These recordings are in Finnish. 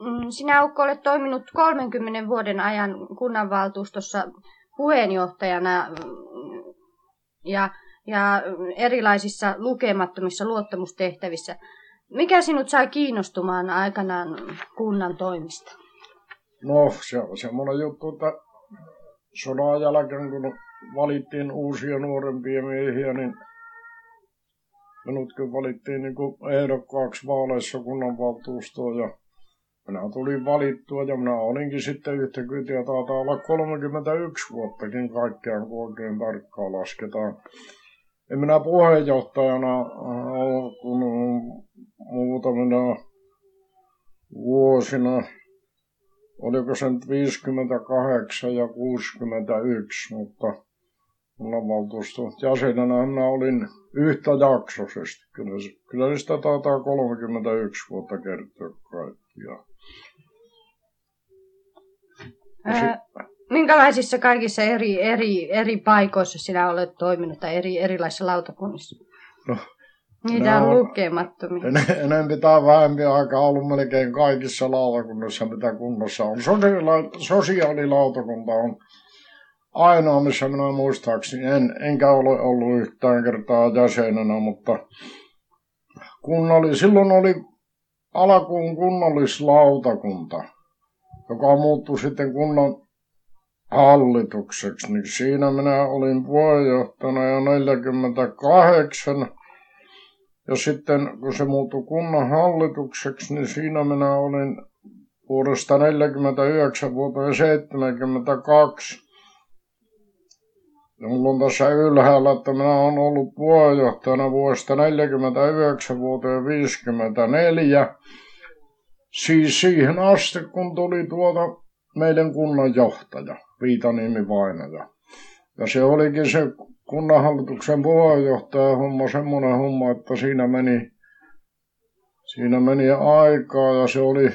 mm, sinä Ukko olet toiminut 30 vuoden ajan kunnanvaltuustossa puheenjohtajana mm, ja, ja erilaisissa lukemattomissa luottamustehtävissä. Mikä sinut sai kiinnostumaan aikanaan kunnan toimista? No se on semmoinen juttu, että sodan jälkeen kun valittiin uusia nuorempia miehiä, niin minutkin valittiin niin ehdokkaaksi vaaleissa kunnanvaltuustoon ja minä tulin valittua ja minä olinkin sitten yhtä kytiä, taitaa olla 31 vuottakin kaikkiaan, kun oikein tarkkaan lasketaan. En minä puheenjohtajana ole kun muutamina vuosina, oliko se nyt 58 ja 61, mutta kunnanvaltuuston jäsenenä minä olin yhtä jaksoisesti. Kyllä, kyllä sitä taitaa 31 vuotta kertoa kaikkiaan. Ää, minkälaisissa kaikissa eri, eri, eri paikoissa sinä olet toiminut tai eri, erilaisissa lautakunnissa? No, Niitä on, on lukemattomia. En, enempi tai vähempi aika ollut melkein kaikissa lautakunnissa, mitä kunnossa on. Sosiaali, sosiaalilautakunta on ainoa, missä minä muistaakseni en, enkä ole ollut yhtään kertaa jäsenenä, mutta kunnalli, silloin oli alkuun kunnallislautakunta, joka muuttui sitten kunnan hallitukseksi, niin siinä minä olin puheenjohtajana jo 48. Ja sitten kun se muuttui kunnan hallitukseksi, niin siinä minä olin vuodesta 49 vuoteen 72. Ja mulla on tässä ylhäällä, että minä olen ollut puheenjohtajana vuodesta 49 vuoteen 54. Siis siihen asti, kun tuli tuota meidän kunnanjohtaja, Viitanimi Vainaja. Ja se olikin se kunnanhallituksen puheenjohtaja homma semmoinen homma, että siinä meni, siinä meni aikaa ja se oli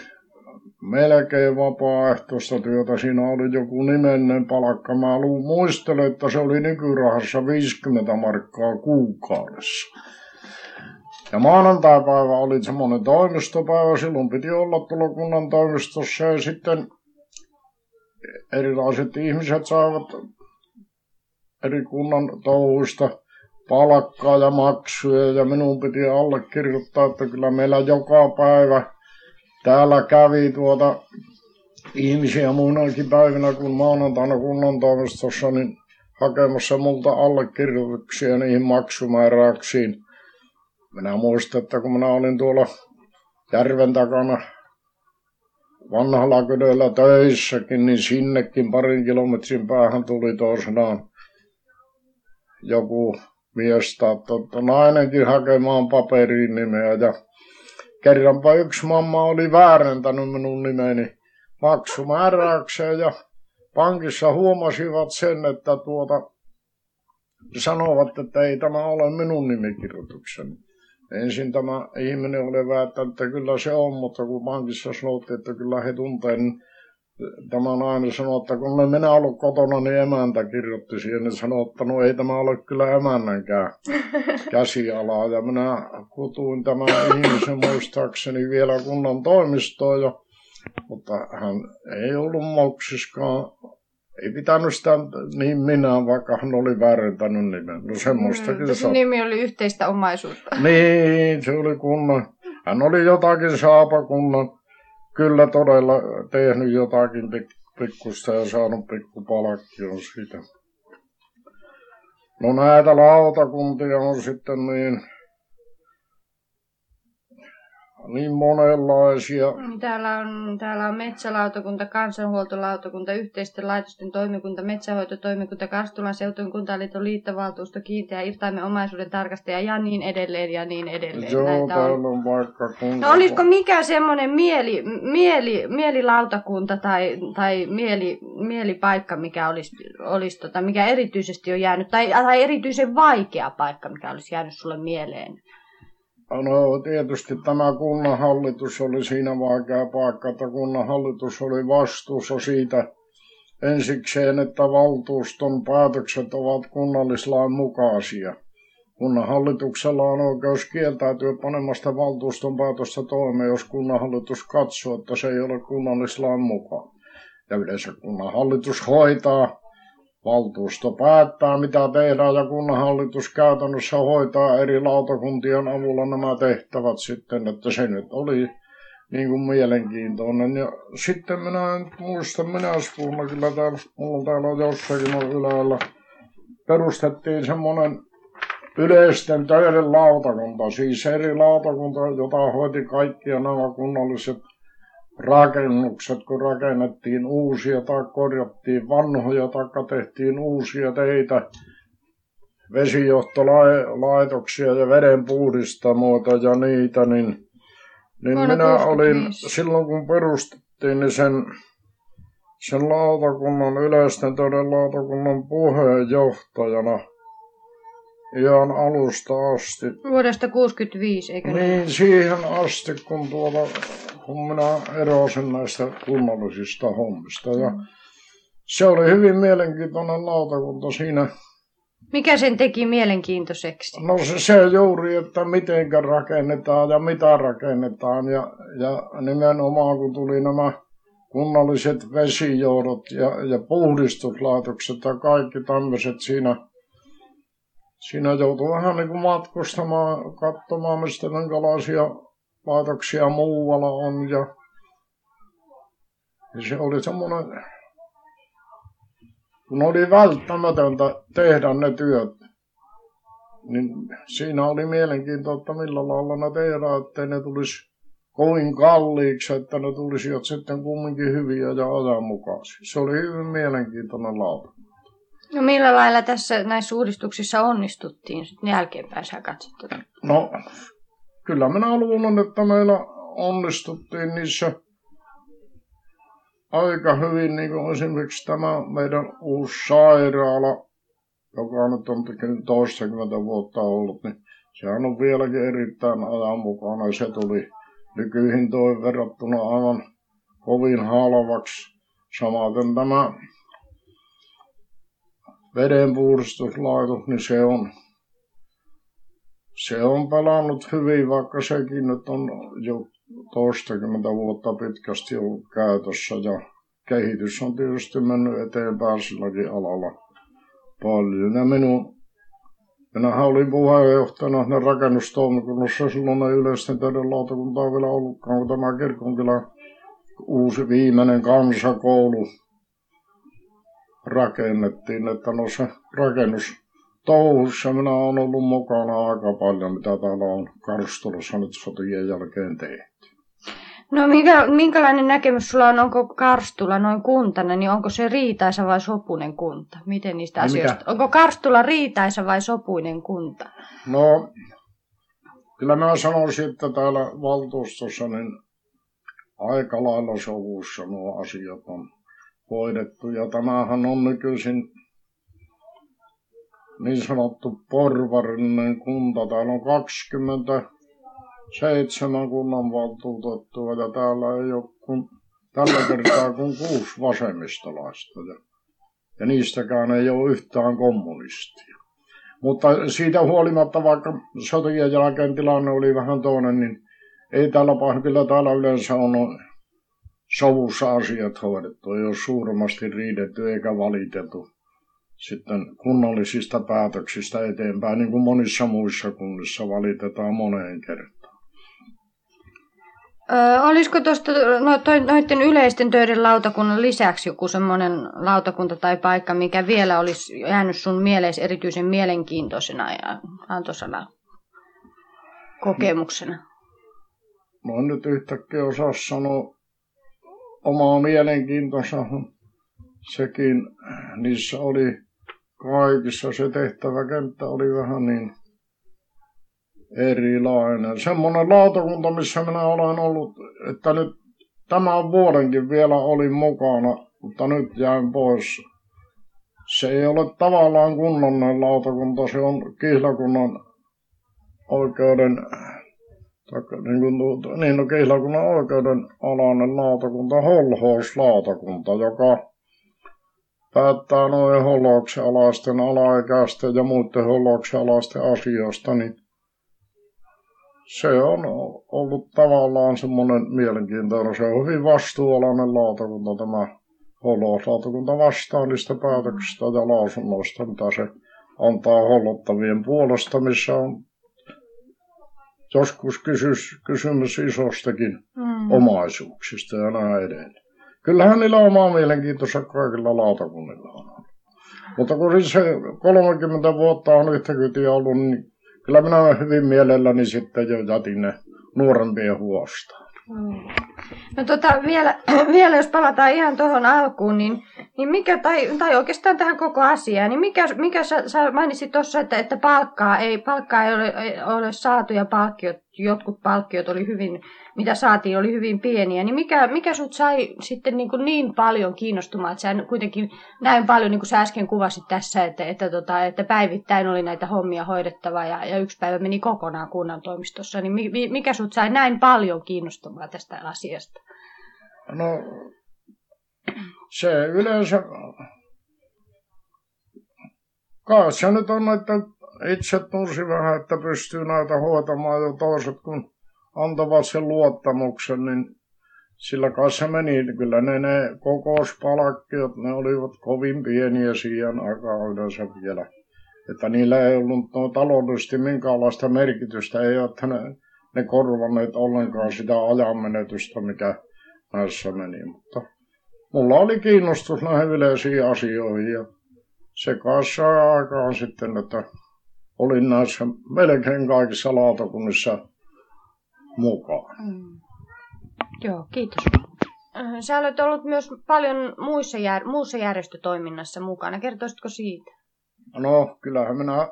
melkein vapaaehtoista työtä. Siinä oli joku nimenen palkka. Mä muistelen, että se oli nykyrahassa 50 markkaa kuukaudessa. Ja maanantaipäivä oli semmoinen toimistopäivä. Silloin piti olla tuolla kunnan toimistossa ja sitten erilaiset ihmiset saavat eri kunnan touhuista palkkaa ja maksuja ja minun piti allekirjoittaa, että kyllä meillä joka päivä täällä kävi tuota ihmisiä muinakin päivinä kuin maanantaina kunnan toimistossa, niin hakemassa multa allekirjoituksia niihin maksumääräyksiin. Minä muistan, että kun minä olin tuolla järven takana vanhalla kydöllä töissäkin, niin sinnekin parin kilometrin päähän tuli toisenaan joku mies tai nainenkin hakemaan paperiin nimeä ja kerranpa yksi mamma oli väärentänyt minun nimeni maksumääräykseen ja pankissa huomasivat sen, että tuota, sanovat, että ei tämä ole minun nimikirjoitukseni. Ensin tämä ihminen oli väittänyt, että kyllä se on, mutta kun pankissa sanottiin, että kyllä he tuntevat, niin tämä nainen sanoi, että kun en minä ollut kotona, niin emäntä kirjoitti siihen, niin sanoi, että no ei tämä ole kyllä emännänkään käsialaa. Ja minä kutuin tämän ihmisen muistaakseni vielä kunnan toimistoon, ja, mutta hän ei ollut moksiskaan ei pitänyt sitä niin minä, vaikka hän oli väärentänyt nimen. No semmoistakin mm, se nimi oli yhteistä omaisuutta. Niin, se oli kunnan. Hän oli jotakin saapakunnan kyllä todella tehnyt jotakin pikkusta ja saanut pikkupalkkion siitä. No näitä lautakuntia on sitten niin niin monenlaisia. Mm, täällä on, täällä on metsälautakunta, kansanhuoltolautakunta, yhteisten laitosten toimikunta, metsähoitotoimikunta, Karstulan seutuun kuntaliiton liittovaltuusto, kiinteä irtaimen omaisuuden tarkastaja ja niin edelleen ja niin edelleen. Joo, Näitä täällä on, on vaikka kunta. No olisiko mikä semmoinen mieli, mieli, mielilautakunta tai, tai mieli, mielipaikka, mikä olisi, olisi tota, mikä erityisesti on jäänyt, tai, tai erityisen vaikea paikka, mikä olisi jäänyt sulle mieleen? No tietysti tämä kunnanhallitus oli siinä vaikea paikka, että kunnanhallitus oli vastuussa siitä ensikseen, että valtuuston päätökset ovat kunnallislain mukaisia. kunnanhallituksella on oikeus kieltäytyä panemasta valtuuston päätöstä toimeen, jos kunnanhallitus katsoo, että se ei ole kunnallislain mukaan. Ja yleensä kunnanhallitus hoitaa, valtuusto päättää mitä tehdään ja kunnanhallitus käytännössä hoitaa eri lautakuntien avulla nämä tehtävät sitten, että se nyt oli niin kuin mielenkiintoinen. Ja sitten minä en muista, minä vuonna kyllä täällä, mulla täällä jossakin on ylällä, perustettiin semmoinen yleisten töiden lautakunta, siis eri lautakunta, jota hoiti kaikkia nämä kunnalliset rakennukset, kun rakennettiin uusia tai korjattiin vanhoja tai tehtiin uusia teitä, vesijohtolaitoksia ja vedenpuhdistamoita ja niitä, niin niin Vuonna minä 65. olin, silloin kun perustettiin, niin sen, sen lautakunnan, yleisten töiden lautakunnan puheenjohtajana ihan alusta asti. Vuodesta 65, eikö niin? Niin, siihen asti, kun, kun minä erosin näistä kunnallisista hommista. Ja. Se oli hyvin mielenkiintoinen lautakunta siinä mikä sen teki mielenkiintoiseksi? No se, se juuri, että miten rakennetaan ja mitä rakennetaan. Ja, ja nimenomaan kun tuli nämä kunnalliset vesijohdot ja, ja puhdistuslaitokset ja kaikki tämmöiset siinä, siinä joutui vähän niin kuin matkustamaan, katsomaan, mistä minkälaisia laitoksia muualla on. Ja, ja se oli semmoinen kun oli välttämätöntä tehdä ne työt, niin siinä oli mielenkiintoista, että millä lailla ne tehdään, että ne tulisi kovin kalliiksi, että ne tulisivat sitten kumminkin hyviä ja ajanmukaisia. Se oli hyvin mielenkiintoinen lauta. No millä lailla tässä näissä uudistuksissa onnistuttiin sitten jälkeenpäin sä katsottuna? No kyllä minä luulen, että meillä onnistuttiin niissä aika hyvin, niin kuin esimerkiksi tämä meidän uusi sairaala, joka nyt on toistakymmentä vuotta ollut, niin sehän on vieläkin erittäin ajanmukainen. Se tuli nykyhintoihin verrattuna aivan kovin halvaksi. Samaten tämä vedenpuhdistuslaitos, niin se on, se on pelannut hyvin, vaikka sekin nyt on jo toistakymmentä vuotta pitkästi ollut käytössä ja kehitys on tietysti mennyt eteenpäin silläkin alalla paljon. Ja minun, minähän olin puheenjohtajana ne rakennustoimikunnassa silloin ne yleisten töiden lautakunta on vielä ollutkaan, kun tämä kirkonkylän uusi viimeinen kansakoulu rakennettiin, että no se rakennus touhussa minä olen ollut mukana aika paljon, mitä täällä on Karstulassa nyt sotien jälkeen tehty. No minkä, minkälainen näkemys sulla on, onko Karstula noin kuntana, niin onko se riitaisa vai sopuinen kunta? Miten niistä no, asioista? Mitä? Onko Karstula riitaisa vai sopuinen kunta? No, kyllä mä sanoisin, että täällä valtuustossa niin aika lailla sovussa nuo asiat on hoidettu. Ja tämähän on nykyisin niin sanottu porvarinen kunta. Täällä on 20 seitsemän kunnanvaltuutettua ja täällä ei ole kun, tällä kertaa kuin kuusi vasemmistolaista. Ja, ja niistäkään ei ole yhtään kommunistia. Mutta siitä huolimatta, vaikka sotien jälkeen tilanne oli vähän toinen, niin ei täällä kyllä täällä yleensä on sovussa asiat hoidettu. Ei ole suuremmasti riidetty eikä valiteltu sitten kunnallisista päätöksistä eteenpäin, niin kuin monissa muissa kunnissa valitetaan moneen kertaan. Ö, olisiko tuosta no, noiden yleisten töiden lautakunnan lisäksi joku semmoinen lautakunta tai paikka, mikä vielä olisi jäänyt sun mieleesi erityisen mielenkiintoisena ja antosana kokemuksena? Mä en nyt yhtäkkiä osaa sanoa omaa mielenkiintoista. Sekin niissä oli kaikissa se tehtäväkenttä oli vähän niin erilainen. Semmoinen lautakunta, missä minä olen ollut, että nyt tämän vuodenkin vielä olin mukana, mutta nyt jäin pois. Se ei ole tavallaan kunnallinen lautakunta, se on kihlakunnan oikeuden, taikka, niin, kuin, niin no, kihlakunnan oikeuden alainen lautakunta, holhouslautakunta, joka päättää noin holoksen alaisten alaikäisten ja muiden holoksen alaisten asioista, niin se on ollut tavallaan semmoinen mielenkiintoinen. Se on hyvin vastuualainen lautakunta tämä holoslautakunta vastaa niistä päätöksistä ja lausunnoista, mitä se antaa hollottavien puolesta, missä on joskus kysys, kysymys isostakin mm. omaisuuksista ja näin edelleen. Kyllähän niillä on oma mielenkiintoista kaikilla lautakunnilla on. Mutta kun se 30 vuotta on yhtä ollut, niin kyllä minä hyvin mielelläni sitten jo jätin ne nuorempien huostaan. Mm. No tota, vielä, vielä jos palataan ihan tuohon alkuun, niin, niin mikä, tai, tai oikeastaan tähän koko asiaan, niin mikä, mikä sä, sä mainitsit tuossa, että, että palkkaa ei, palkkaa ei ole, ei ole saatu ja palkkiot, jotkut palkkiot oli hyvin, mitä saatiin, oli hyvin pieniä, niin mikä, mikä sut sai sitten niin, kuin niin paljon kiinnostumaan, että sä kuitenkin näin paljon, niin kuin sä äsken kuvasit tässä, että, että, tota, että päivittäin oli näitä hommia hoidettava ja, ja yksi päivä meni kokonaan kunnan toimistossa, niin mikä sut sai näin paljon kiinnostumaan tästä asiasta? No, se yleensä, kai se nyt on, että itse tunsi vähän, että pystyy näitä hoitamaan jo toiset, kun antavat sen luottamuksen, niin sillä kanssa meni. Kyllä ne, ne kokouspalkkiot, ne olivat kovin pieniä siihen aikaan yleensä vielä. Että niillä ei ollut no, taloudellisesti minkäänlaista merkitystä, ei ole ne, ne korvanneet ollenkaan sitä ajanmenetystä, mikä näissä meni. Mutta mulla oli kiinnostus näihin yleisiin asioihin ja se kanssa aikaan sitten, että olin näissä melkein kaikissa lautakunnissa mukaan. Mm. Joo, kiitos. Äh, sä olet ollut myös paljon muissa jär, muussa järjestötoiminnassa mukana. Kertoisitko siitä? No, kyllähän minä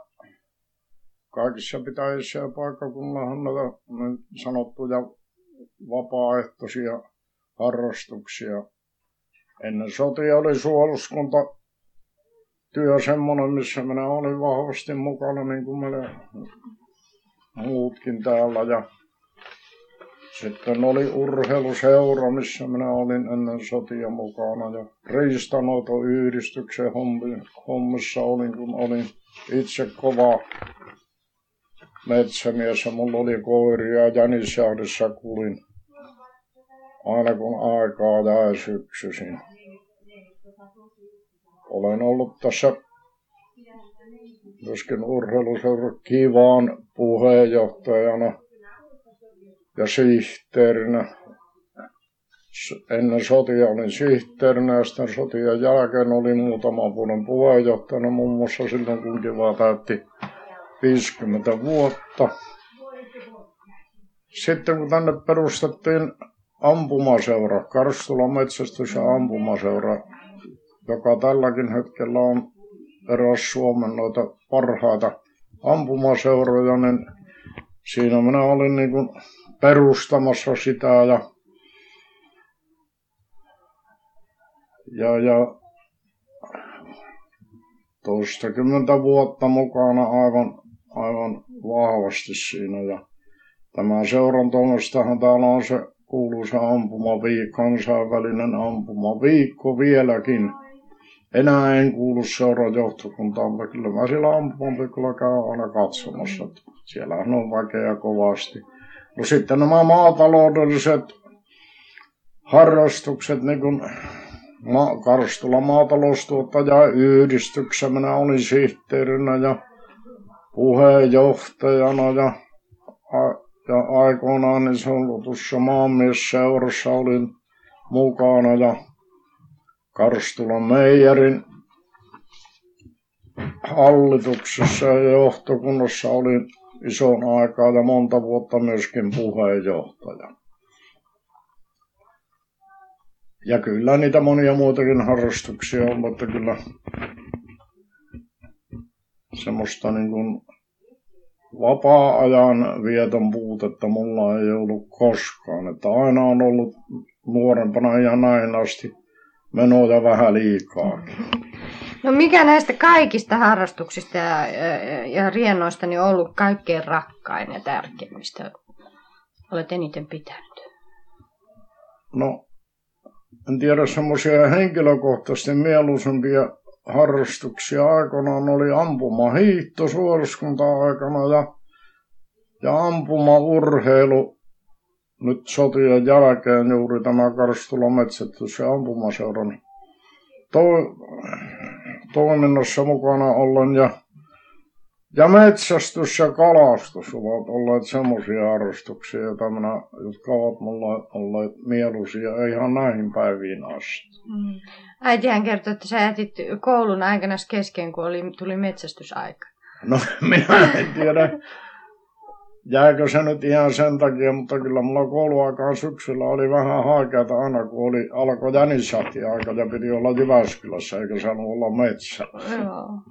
kaikissa pitäisi ja paikkakunnahan näitä sanottuja vapaaehtoisia harrastuksia. Ennen sotia oli suoluskunta työ semmoinen, missä minä olin vahvasti mukana, niin kuin meillä muutkin täällä. Ja sitten oli urheiluseura, missä minä olin ennen sotia mukana. Ja riistanoitoyhdistyksen hommissa olin, kun olin itse kova metsämies ja mulla oli koiria jänisjahdissa kulin aina kun aikaa jäi syksyisin. Olen ollut tässä myöskin urheiluseura Kivaan puheenjohtajana ja sihteerinä. Ennen sotia olin sihteerinä ja sitten sotien jälkeen olin muutaman vuoden puheenjohtajana, muun muassa silloin kun Kiva täytti 50 vuotta. Sitten kun tänne perustettiin ampumaseura, Karstulan metsästys- ja ampumaseura, joka tälläkin hetkellä on eräs Suomen noita parhaita ampumaseuroja, niin siinä minä olin niin kuin perustamassa sitä ja, ja, ja toistakymmentä vuotta mukana aivan, aivan vahvasti siinä. Ja tämä seuran tuommoistahan täällä on se kuuluisa ampumaviikko, kansainvälinen ampumaviikko vieläkin. Enää en kuulu seuran johtokuntaan, mutta kyllä mä siellä ampumaviikolla käyn aina katsomassa. Siellä on vaikea kovasti. No sitten nämä maataloudelliset harrastukset, niin kuin ma- Karstula maataloustuottaja yhdistyksessä minä olin sihteerinä ja puheenjohtajana ja ja aikoinaan niin tuossa maanmiesseurassa olin mukana ja Karstulan meijerin hallituksessa ja johtokunnassa olin ison aikaa ja monta vuotta myöskin puheenjohtaja. Ja kyllä niitä monia muitakin harrastuksia on, mutta kyllä semmoista niin kuin vapaa-ajan vieton puutetta mulla ei ollut koskaan. Että aina on ollut nuorempana ja näin asti menoja vähän liikaa. No mikä näistä kaikista harrastuksista ja, ja, ja riennoista niin on ollut kaikkein rakkain ja tärkein, mistä olet eniten pitänyt? No en tiedä semmoisia henkilökohtaisesti mieluisempia harrastuksia aikoinaan oli ampumahiihto suoriskunta-aikana ja, ja ampumaurheilu nyt sotien jälkeen juuri tämä Karstulan metsästys- ja ampumaseuran to, toiminnassa mukana ollen ja, ja metsästys ja kalastus ovat olleet semmoisia harrastuksia, joita minä, jotka ovat mulle olleet mieluisia ihan näihin päiviin asti. Mm. Äitihän kertoi, että sä jätit koulun aikana kesken, kun oli, tuli metsästysaika. No minä en tiedä, jääkö se nyt ihan sen takia, mutta kyllä mulla kouluaikaan syksyllä oli vähän haikeata aina, kun oli, alkoi jänisjahti aika ja piti olla Jyväskylässä eikä saanut olla metsä. Joo.